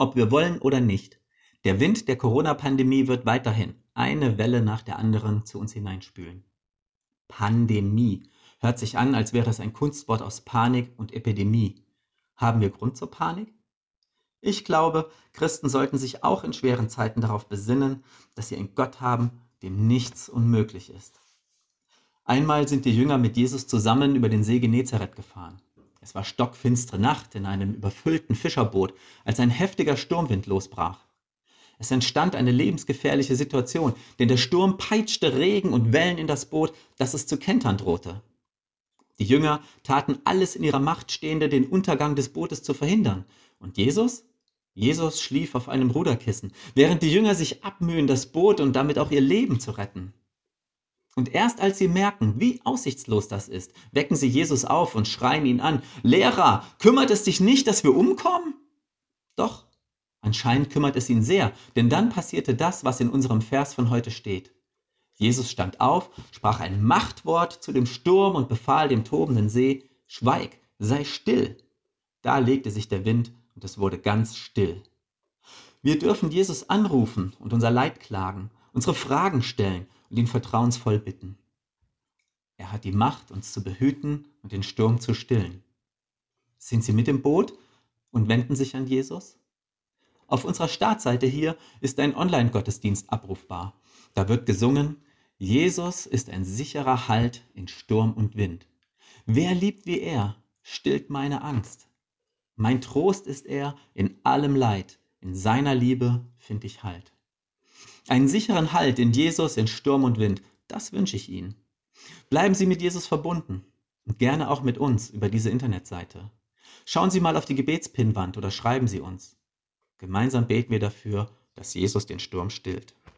Ob wir wollen oder nicht, der Wind der Corona-Pandemie wird weiterhin eine Welle nach der anderen zu uns hineinspülen. Pandemie hört sich an, als wäre es ein Kunstwort aus Panik und Epidemie. Haben wir Grund zur Panik? Ich glaube, Christen sollten sich auch in schweren Zeiten darauf besinnen, dass sie einen Gott haben, dem nichts unmöglich ist. Einmal sind die Jünger mit Jesus zusammen über den See Genezareth gefahren. Es war stockfinstere Nacht in einem überfüllten Fischerboot, als ein heftiger Sturmwind losbrach. Es entstand eine lebensgefährliche Situation, denn der Sturm peitschte Regen und Wellen in das Boot, dass es zu kentern drohte. Die Jünger taten alles in ihrer Macht Stehende, den Untergang des Bootes zu verhindern. Und Jesus? Jesus schlief auf einem Ruderkissen, während die Jünger sich abmühen, das Boot und damit auch ihr Leben zu retten. Und erst als sie merken, wie aussichtslos das ist, wecken sie Jesus auf und schreien ihn an, Lehrer, kümmert es dich nicht, dass wir umkommen? Doch, anscheinend kümmert es ihn sehr, denn dann passierte das, was in unserem Vers von heute steht. Jesus stand auf, sprach ein Machtwort zu dem Sturm und befahl dem tobenden See, Schweig, sei still. Da legte sich der Wind und es wurde ganz still. Wir dürfen Jesus anrufen und unser Leid klagen, unsere Fragen stellen und ihn vertrauensvoll bitten. Er hat die Macht, uns zu behüten und den Sturm zu stillen. Sind Sie mit im Boot und wenden sich an Jesus? Auf unserer Startseite hier ist ein Online-Gottesdienst abrufbar. Da wird gesungen, Jesus ist ein sicherer Halt in Sturm und Wind. Wer liebt wie er, stillt meine Angst. Mein Trost ist er in allem Leid, in seiner Liebe find ich Halt. Einen sicheren Halt in Jesus in Sturm und Wind, das wünsche ich Ihnen. Bleiben Sie mit Jesus verbunden und gerne auch mit uns über diese Internetseite. Schauen Sie mal auf die Gebetspinnwand oder schreiben Sie uns. Gemeinsam beten wir dafür, dass Jesus den Sturm stillt.